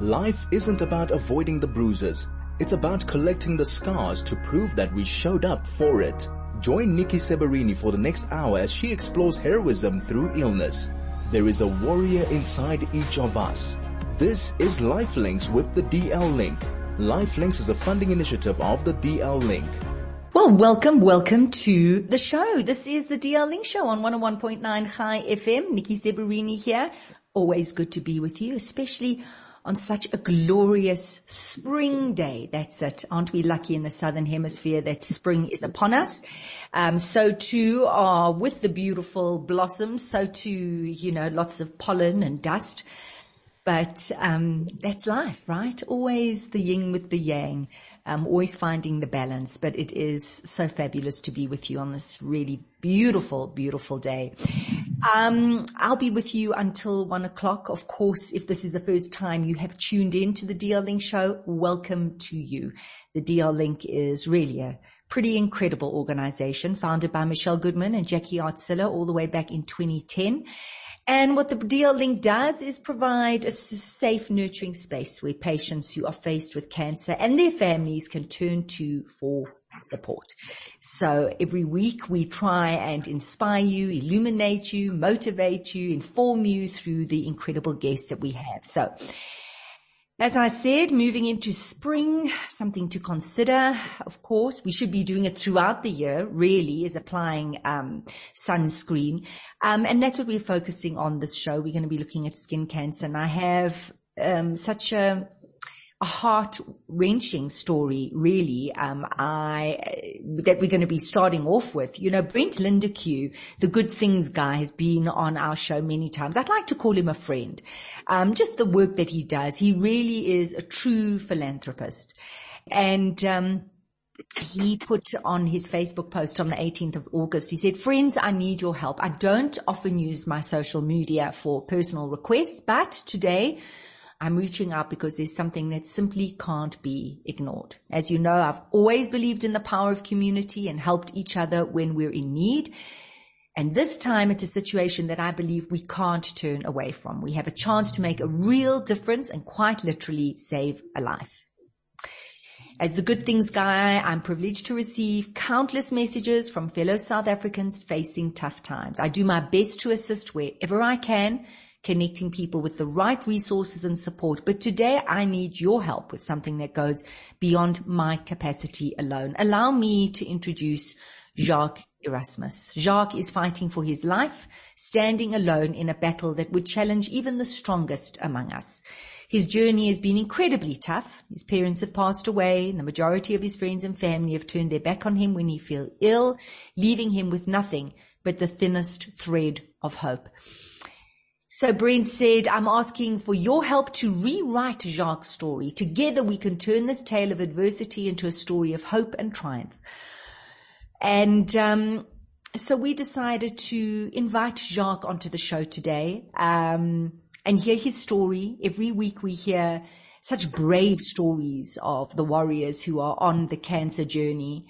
Life isn't about avoiding the bruises. It's about collecting the scars to prove that we showed up for it. Join Nikki Seberini for the next hour as she explores heroism through illness. There is a warrior inside each of us. This is Lifelinks with the DL Link. Lifelinks is a funding initiative of the DL Link. Well, welcome, welcome to the show. This is the DL Link Show on 101.9 Chai FM. Nikki Seberini here. Always good to be with you, especially on such a glorious spring day. That's it. Aren't we lucky in the southern hemisphere that spring is upon us? Um, so too are with the beautiful blossoms. So too, you know, lots of pollen and dust. But um, that's life, right? Always the yin with the yang. Um, always finding the balance. But it is so fabulous to be with you on this really beautiful, beautiful day. Um, I'll be with you until one o'clock. Of course, if this is the first time you have tuned in to the DL Link show, welcome to you. The DL Link is really a pretty incredible organization founded by Michelle Goodman and Jackie Artzilla all the way back in 2010. And what the DL Link does is provide a safe, nurturing space where patients who are faced with cancer and their families can turn to for support. So every week we try and inspire you, illuminate you, motivate you, inform you through the incredible guests that we have. So as I said, moving into spring, something to consider. Of course, we should be doing it throughout the year, really, is applying um, sunscreen. Um, and that's what we're focusing on this show. We're going to be looking at skin cancer. And I have um, such a a heart wrenching story, really. Um, I that we're going to be starting off with. You know, Brent Lindeque, the Good Things guy, has been on our show many times. I'd like to call him a friend. Um, just the work that he does. He really is a true philanthropist, and. Um, he put on his Facebook post on the 18th of August, he said, friends, I need your help. I don't often use my social media for personal requests, but today I'm reaching out because there's something that simply can't be ignored. As you know, I've always believed in the power of community and helped each other when we're in need. And this time it's a situation that I believe we can't turn away from. We have a chance to make a real difference and quite literally save a life. As the good things guy, I'm privileged to receive countless messages from fellow South Africans facing tough times. I do my best to assist wherever I can connecting people with the right resources and support. But today I need your help with something that goes beyond my capacity alone. Allow me to introduce Jacques Erasmus. Jacques is fighting for his life, standing alone in a battle that would challenge even the strongest among us. His journey has been incredibly tough. His parents have passed away and the majority of his friends and family have turned their back on him when he fell ill, leaving him with nothing but the thinnest thread of hope. So Brent said, I'm asking for your help to rewrite Jacques' story. Together we can turn this tale of adversity into a story of hope and triumph. And, um, so we decided to invite Jacques onto the show today, um, and hear his story. Every week we hear such brave stories of the warriors who are on the cancer journey.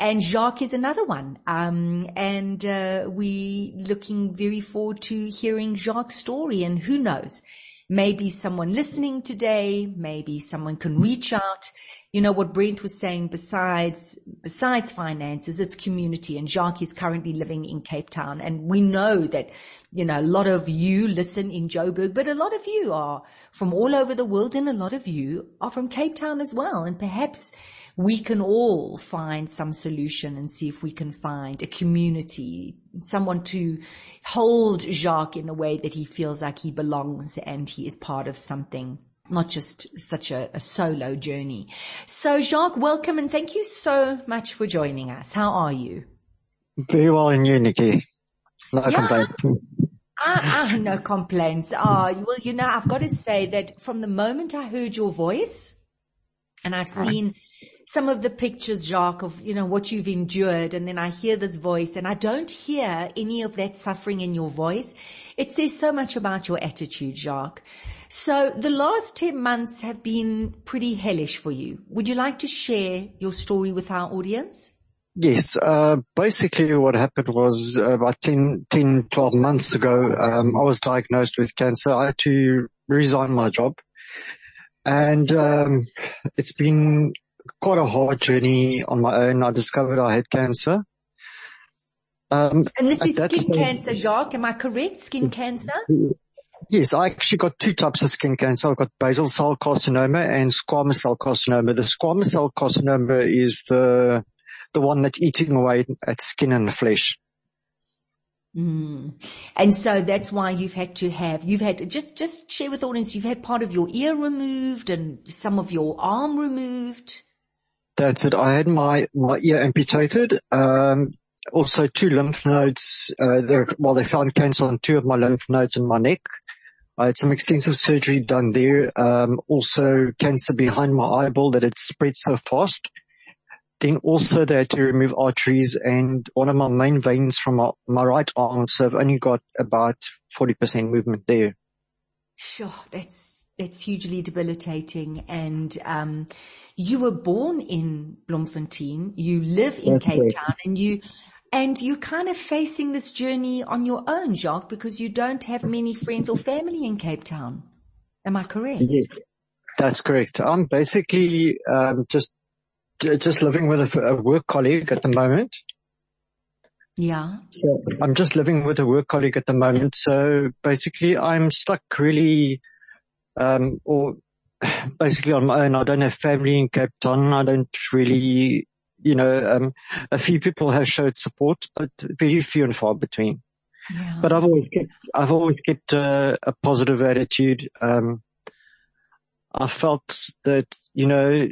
And Jacques is another one. Um, and, uh, we looking very forward to hearing Jacques' story and who knows, maybe someone listening today, maybe someone can reach out. You know what Brent was saying besides, besides finances, it's community and Jacques is currently living in Cape Town and we know that, you know, a lot of you listen in Joburg, but a lot of you are from all over the world and a lot of you are from Cape Town as well. And perhaps we can all find some solution and see if we can find a community, someone to hold Jacques in a way that he feels like he belongs and he is part of something not just such a, a, solo journey. So Jacques, welcome and thank you so much for joining us. How are you? Very well in you, Nikki. No yeah. complaints. Ah, ah, no complaints. Ah, well, you know, I've got to say that from the moment I heard your voice and I've seen some of the pictures, Jacques, of, you know, what you've endured. And then I hear this voice and I don't hear any of that suffering in your voice. It says so much about your attitude, Jacques. So the last 10 months have been pretty hellish for you. Would you like to share your story with our audience? Yes, uh, basically what happened was uh, about 10, 10 12 months ago, um, I was diagnosed with cancer. I had to resign my job And, um, it's been quite a hard journey on my own. I discovered I had cancer. Um, and this is skin cancer, Jacques. Am I correct? Skin cancer? Yes, I actually got two types of skin cancer. I've got basal cell carcinoma and squamous cell carcinoma. The squamous cell carcinoma is the, the one that's eating away at skin and flesh. Mm. And so that's why you've had to have, you've had, just, just share with audience, you've had part of your ear removed and some of your arm removed. That's it. I had my, my ear amputated. Um, also two lymph nodes, uh, well, they found cancer on two of my lymph nodes in my neck. I had some extensive surgery done there. Um, also cancer behind my eyeball that had spread so fast. Then also they had to remove arteries and one of my main veins from my, my right arm. So I've only got about 40% movement there. Sure. That's, that's hugely debilitating. And, um, you were born in Bloemfontein. You live in that's Cape Town and you, and you're kind of facing this journey on your own, Jacques, because you don't have many friends or family in Cape Town. Am I correct? Yes, that's correct. I'm basically um, just just living with a, a, work colleague at the moment. Yeah. So I'm just living with a work colleague at the moment. So basically I'm stuck really, um, or basically on my own. I don't have family in Cape Town. I don't really you know, um, a few people have showed support, but very few and far between. Yeah. But I've always kept, I've always kept a, a positive attitude. Um, I felt that, you know,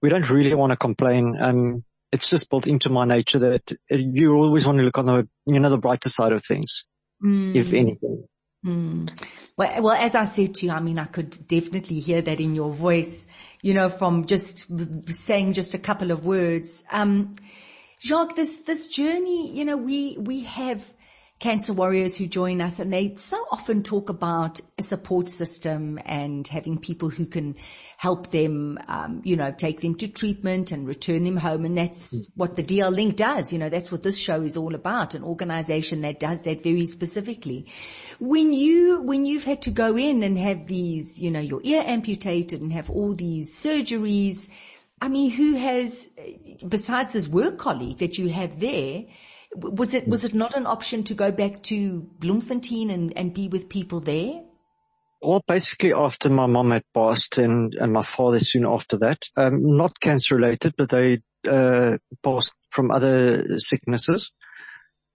we don't really want to complain. Um, it's just built into my nature that you always want to look on the, you know, the brighter side of things, mm. if anything. Mm. Well, well, as I said to you, I mean, I could definitely hear that in your voice, you know, from just saying just a couple of words. Um, Jacques, this, this journey, you know, we, we have cancer warriors who join us and they so often talk about a support system and having people who can help them, um, you know, take them to treatment and return them home. And that's mm. what the DL Link does. You know, that's what this show is all about, an organization that does that very specifically. When you, when you've had to go in and have these, you know, your ear amputated and have all these surgeries, I mean, who has, besides this work colleague that you have there, was it, was it not an option to go back to Bloemfontein and, and be with people there? Well, basically after my mom had passed and, and my father soon after that, um, not cancer related, but they, uh, passed from other sicknesses.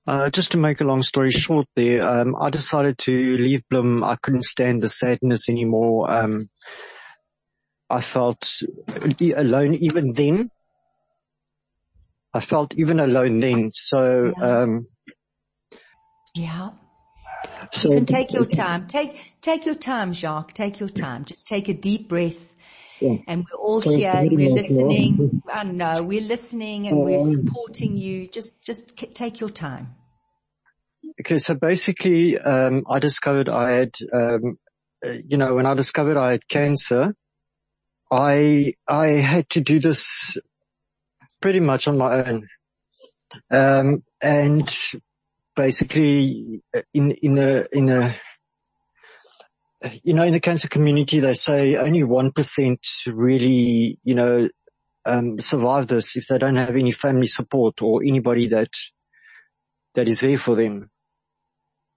Uh, just to make a long story short there, um, I decided to leave Bloem. I couldn't stand the sadness anymore. Um, I felt alone even then. I felt even alone then. So, yeah. um, yeah. So you can take your time. Take, take your time, Jacques. Take your time. Just take a deep breath. Yeah. And we're all so here and we're listening. I know we're listening and um, we're supporting you. Just, just take your time. Okay. So basically, um, I discovered I had, um, uh, you know, when I discovered I had cancer, I, I had to do this pretty much on my own. Um, and basically in, in a, in a, you know, in the cancer community, they say only 1% really, you know, um, survive this if they don't have any family support or anybody that, that is there for them.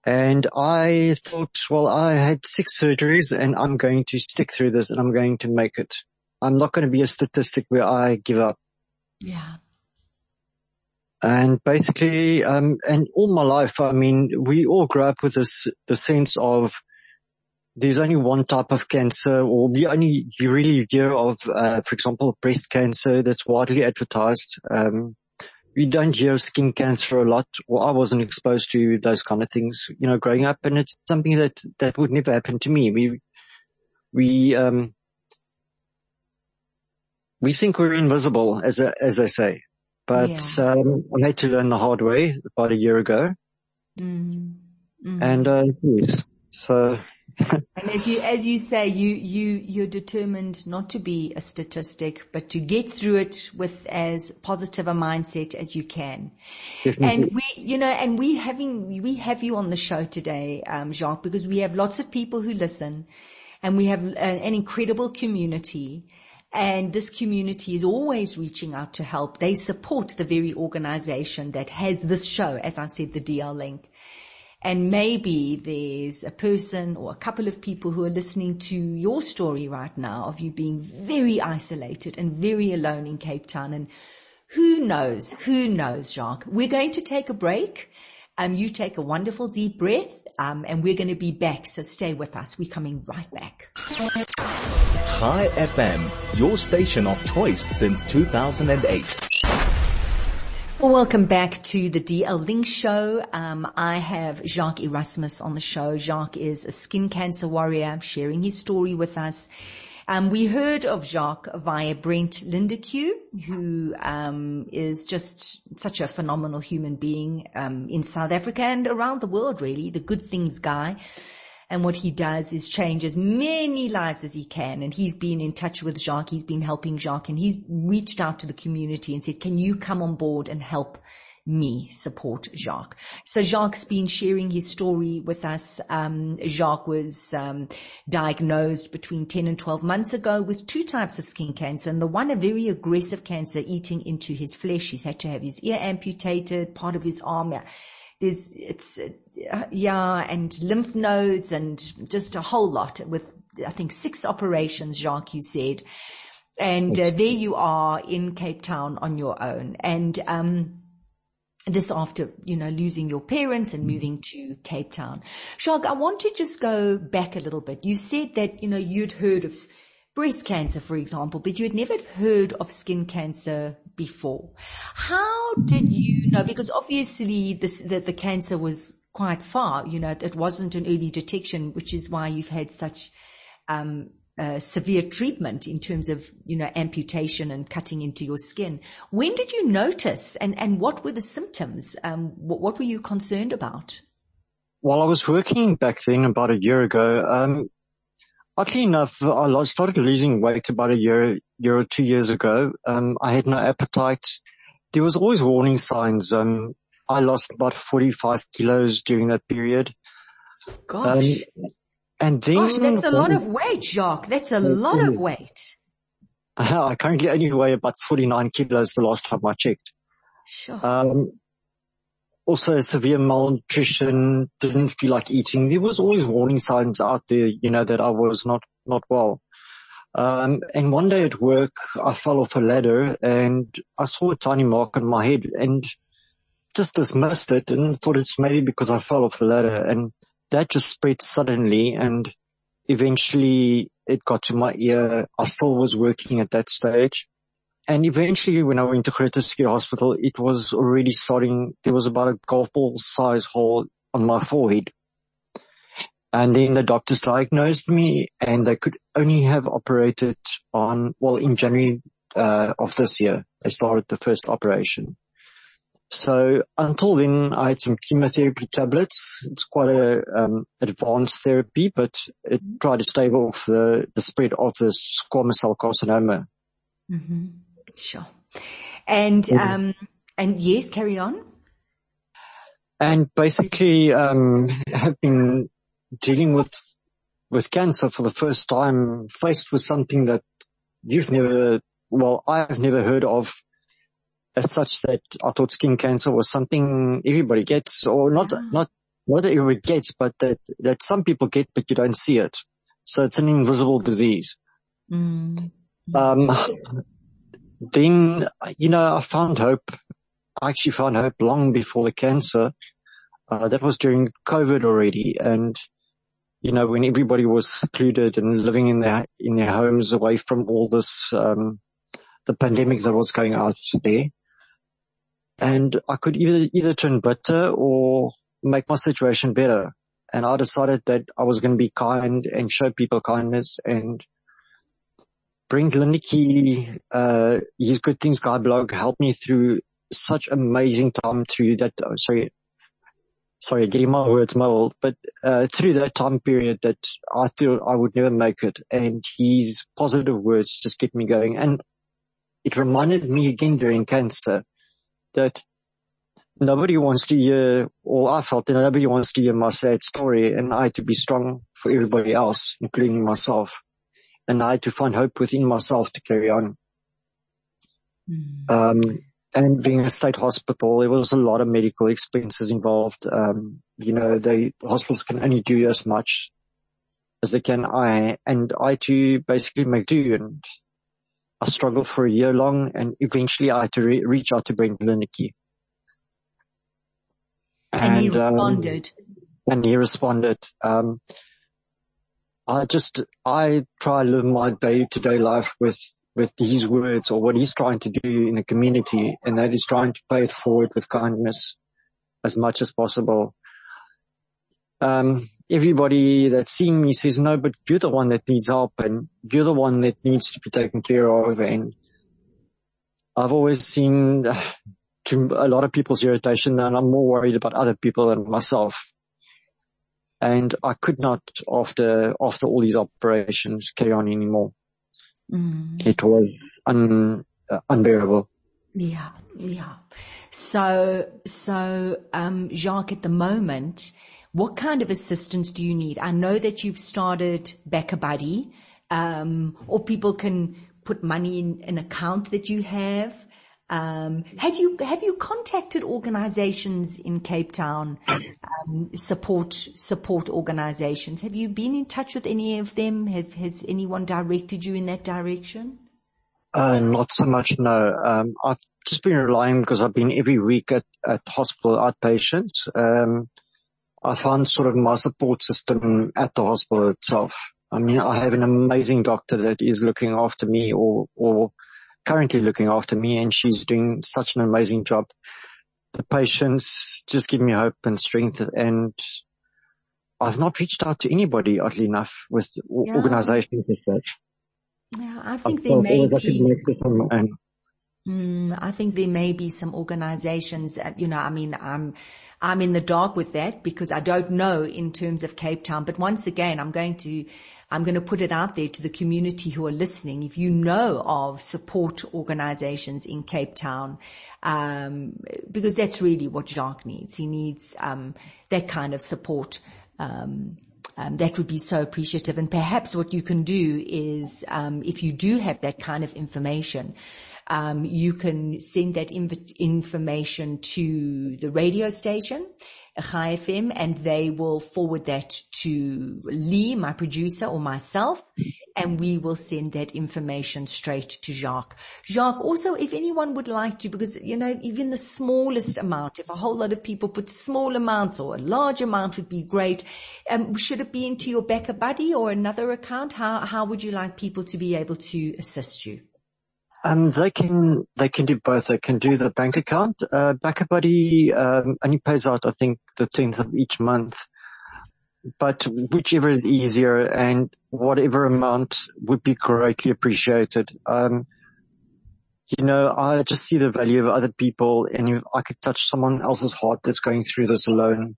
And I thought, well, I had six surgeries and I'm going to stick through this and I'm going to make it. I'm not going to be a statistic where I give up. Yeah. And basically, um, and all my life, I mean, we all grew up with this, the sense of there's only one type of cancer or we only, you really hear of, uh, for example, breast cancer that's widely advertised. Um, we don't hear of skin cancer a lot or I wasn't exposed to those kind of things, you know, growing up and it's something that, that would never happen to me. We, we, um, we think we're invisible as a, as they say. But yeah. um, I had to learn the hard way about a year ago. Mm. Mm. And uh, yes, so. and as you as you say, you you you're determined not to be a statistic, but to get through it with as positive a mindset as you can. Definitely. And we, you know, and we having we have you on the show today, um, Jacques, because we have lots of people who listen and we have an, an incredible community. And this community is always reaching out to help. They support the very organization that has this show, as I said, the DL link. And maybe there's a person or a couple of people who are listening to your story right now of you being very isolated and very alone in Cape Town. And who knows? Who knows, Jacques? We're going to take a break. Um, you take a wonderful deep breath, um, and we're going to be back. So stay with us. We're coming right back. Chai FM, your station of choice since 2008. Well, welcome back to the DL Link show. Um, I have Jacques Erasmus on the show. Jacques is a skin cancer warrior sharing his story with us. Um, we heard of Jacques via Brent Lindeque, who um, is just such a phenomenal human being um, in South Africa and around the world, really, the good things guy. And what he does is change as many lives as he can. And he's been in touch with Jacques. He's been helping Jacques and he's reached out to the community and said, can you come on board and help me support Jacques. So Jacques has been sharing his story with us. Um, Jacques was um, diagnosed between 10 and 12 months ago with two types of skin cancer, and the one a very aggressive cancer eating into his flesh. He's had to have his ear amputated, part of his arm there's it's uh, yeah and lymph nodes and just a whole lot with I think six operations Jacques you said and uh, there you are in Cape Town on your own and um this after, you know, losing your parents and moving to Cape Town. Jacques, I want to just go back a little bit. You said that, you know, you'd heard of breast cancer, for example, but you had never heard of skin cancer before. How did you know? Because obviously this, the, the cancer was quite far, you know, it wasn't an early detection, which is why you've had such, um, uh, severe treatment in terms of, you know, amputation and cutting into your skin. When did you notice and, and what were the symptoms? Um, what, what were you concerned about? While I was working back then about a year ago, um, Oddly enough, I started losing weight about a year, year or two years ago. Um, I had no appetite. There was always warning signs. Um, I lost about 45 kilos during that period. Gosh. Um, and then. Gosh, that's a lot of weight, Jacques. That's a lot of weight. I currently only weigh about 49 kilos the last time I checked. Sure. Um, also severe malnutrition, didn't feel like eating. There was always warning signs out there, you know, that I was not, not well. Um, and one day at work, I fell off a ladder and I saw a tiny mark on my head and just dismissed it and thought it's maybe because I fell off the ladder and that just spread suddenly and eventually it got to my ear. I still was working at that stage and eventually when I went to Groote Hospital, it was already starting, there was about a golf ball size hole on my forehead. And then the doctors diagnosed me and they could only have operated on, well, in January, uh, of this year, they started the first operation. So until then, I had some chemotherapy tablets. It's quite a um, advanced therapy, but it tried to stave off the, the spread of the squamous cell carcinoma. Mm-hmm. Sure. And, um, and yes, carry on. And basically, um, have been dealing with, with cancer for the first time, faced with something that you've never, well, I've never heard of as such that I thought skin cancer was something everybody gets or not, yeah. not, not that everybody gets, but that, that some people get, but you don't see it. So it's an invisible disease. Mm. Um, then, you know, I found hope. I actually found hope long before the cancer. Uh, that was during COVID already. And, you know, when everybody was secluded and living in their, in their homes away from all this, um, the pandemic that was going out there. And I could either, either turn bitter or make my situation better. And I decided that I was going to be kind and show people kindness and Brent Lindeque, uh, his Good Things Guy blog helped me through such amazing time through that, oh, sorry, sorry, getting my words muddled, but, uh, through that time period that I thought I would never make it. And his positive words just kept me going. And it reminded me again during cancer that nobody wants to hear, or I felt that nobody wants to hear my sad story and I had to be strong for everybody else, including myself. And I had to find hope within myself to carry on. Mm. Um, and being a state hospital, there was a lot of medical expenses involved. Um, you know, the hospitals can only do as much as they can. I, and I to basically make do and I struggled for a year long and eventually I had to re- reach out to Brent Lindeque. And, and, he um, responded. Um, and he responded. Um, I just, I try to live my day to day life with, with his words or what he's trying to do in the community and that is trying to pay it forward with kindness as much as possible. Um, everybody that's seeing me says, no, but you're the one that needs help and you're the one that needs to be taken care of. And I've always seen uh, to a lot of people's irritation and I'm more worried about other people than myself. And I could not after, after all these operations carry on anymore. Mm. It was un, uh, unbearable. Yeah. Yeah. So, so, um, Jacques at the moment, what kind of assistance do you need? I know that you've started BackaBuddy, um, or people can put money in an account that you have. Um, have you have you contacted organisations in Cape Town, um, support support organisations? Have you been in touch with any of them? Have has anyone directed you in that direction? Uh, not so much, no. Um, I've just been relying because I've been every week at, at hospital outpatients. Um, I found sort of my support system at the hospital itself. I mean, I have an amazing doctor that is looking after me or, or currently looking after me and she's doing such an amazing job. The patients just give me hope and strength and I've not reached out to anybody, oddly enough, with yeah. organizations as such. Yeah, I think there may be. Mm, I think there may be some organizations, you know, I mean, I'm, I'm in the dark with that because I don't know in terms of Cape Town, but once again, I'm going to, I'm going to put it out there to the community who are listening. If you know of support organizations in Cape Town, um, because that's really what Jacques needs. He needs, um, that kind of support. Um, um, that would be so appreciative. And perhaps what you can do is, um, if you do have that kind of information, um, you can send that inv- information to the radio station, Chai FM, and they will forward that to Lee, my producer, or myself, and we will send that information straight to Jacques. Jacques, also, if anyone would like to, because, you know, even the smallest amount, if a whole lot of people put small amounts or a large amount would be great, um, should it be into your BackaBuddy or another account? How, how would you like people to be able to assist you? Um, they can, they can do both. They can do the bank account. Uh, BackaBuddy, um, only pays out, I think, the 10th of each month. But whichever is easier and whatever amount would be greatly appreciated. Um, you know, I just see the value of other people and if I could touch someone else's heart that's going through this alone,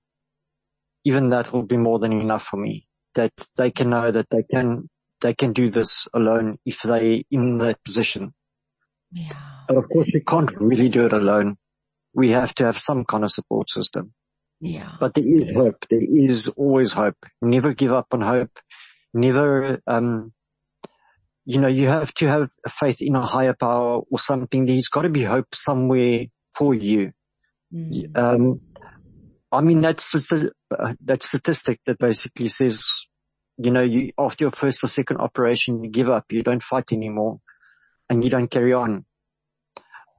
even that will be more than enough for me. That they can know that they can, they can do this alone if they in that position. Yeah. But of course we can't really do it alone. We have to have some kind of support system. Yeah. But there is hope. There is always hope. Never give up on hope. Never, um, you know, you have to have faith in a higher power or something. There's got to be hope somewhere for you. Mm. Um, I mean, that's the, uh, that statistic that basically says, you know, you, after your first or second operation, you give up, you don't fight anymore and you don't carry on.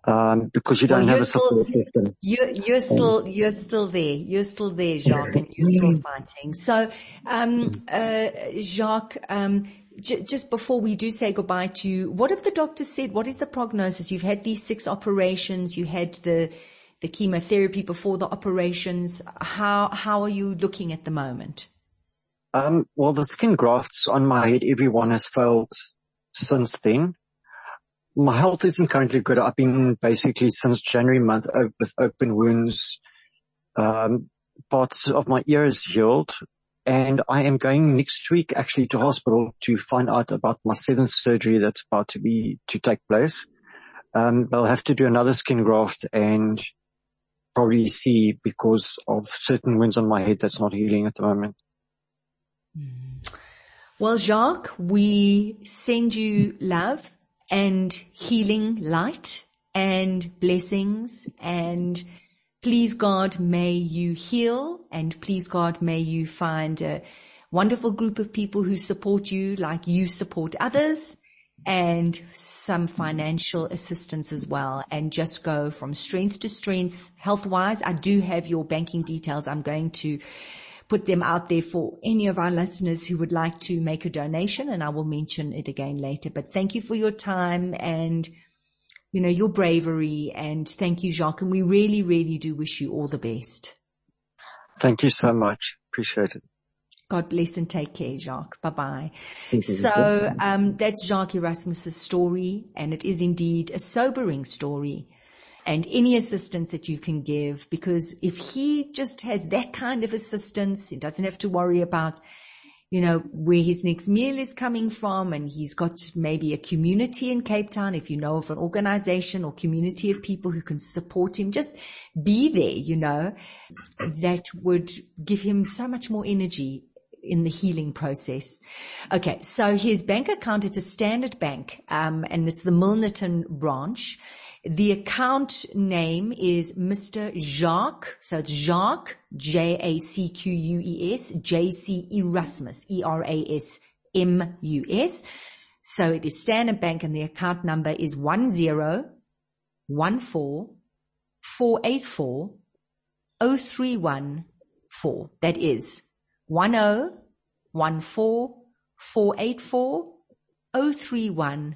Um, because you don't well, have a support still, system. You're, you're still, you're still there. You're still there, Jacques, and you're still fighting. So, um, uh, Jacques, um, j- just before we do say goodbye to you, what have the doctors said? What is the prognosis? You've had these six operations. You had the, the chemotherapy before the operations. How, how are you looking at the moment? Um, well, the skin grafts on my head, everyone has failed since then my health isn't currently good. I've been basically since January month with open wounds. Um, parts of my ear is healed and I am going next week actually to hospital to find out about my seventh surgery that's about to be, to take place. Um, they'll have to do another skin graft and probably see because of certain wounds on my head that's not healing at the moment. Well, Jacques, we send you love and healing light and blessings and please God, may you heal and please God, may you find a wonderful group of people who support you like you support others and some financial assistance as well and just go from strength to strength health wise. I do have your banking details. I'm going to put them out there for any of our listeners who would like to make a donation and I will mention it again later. But thank you for your time and you know, your bravery and thank you, Jacques. And we really, really do wish you all the best. Thank you so much. Appreciate it. God bless and take care, Jacques. Bye bye. So, um, that's Jacques Erasmus's story and it is indeed a sobering story and any assistance that you can give because if he just has that kind of assistance, he doesn't have to worry about, you know, where his next meal is coming from and he's got maybe a community in Cape Town. If you know of an organization or community of people who can support him, just be there, you know, that would give him so much more energy in the healing process. Okay, so his bank account, it's a standard bank, um, and it's the Milnerton branch. The account name is Mr. Jacques, so it's Jacques, J-A-C-Q-U-E-S, J-C Erasmus, E-R-A-S-M-U-S. So it is Standard Bank and the account number is one zero one four four eight four oh three one four. That is one zero one four four eight four oh three one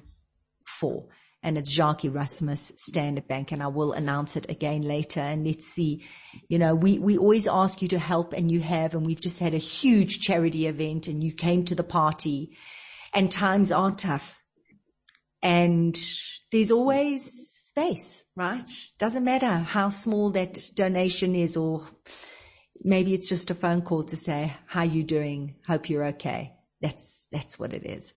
four. And it's Jacques Erasmus Standard Bank and I will announce it again later and let's see. You know, we, we always ask you to help and you have and we've just had a huge charity event and you came to the party and times are tough and there's always space, right? Doesn't matter how small that donation is or maybe it's just a phone call to say, how you doing? Hope you're okay. That's, that's what it is.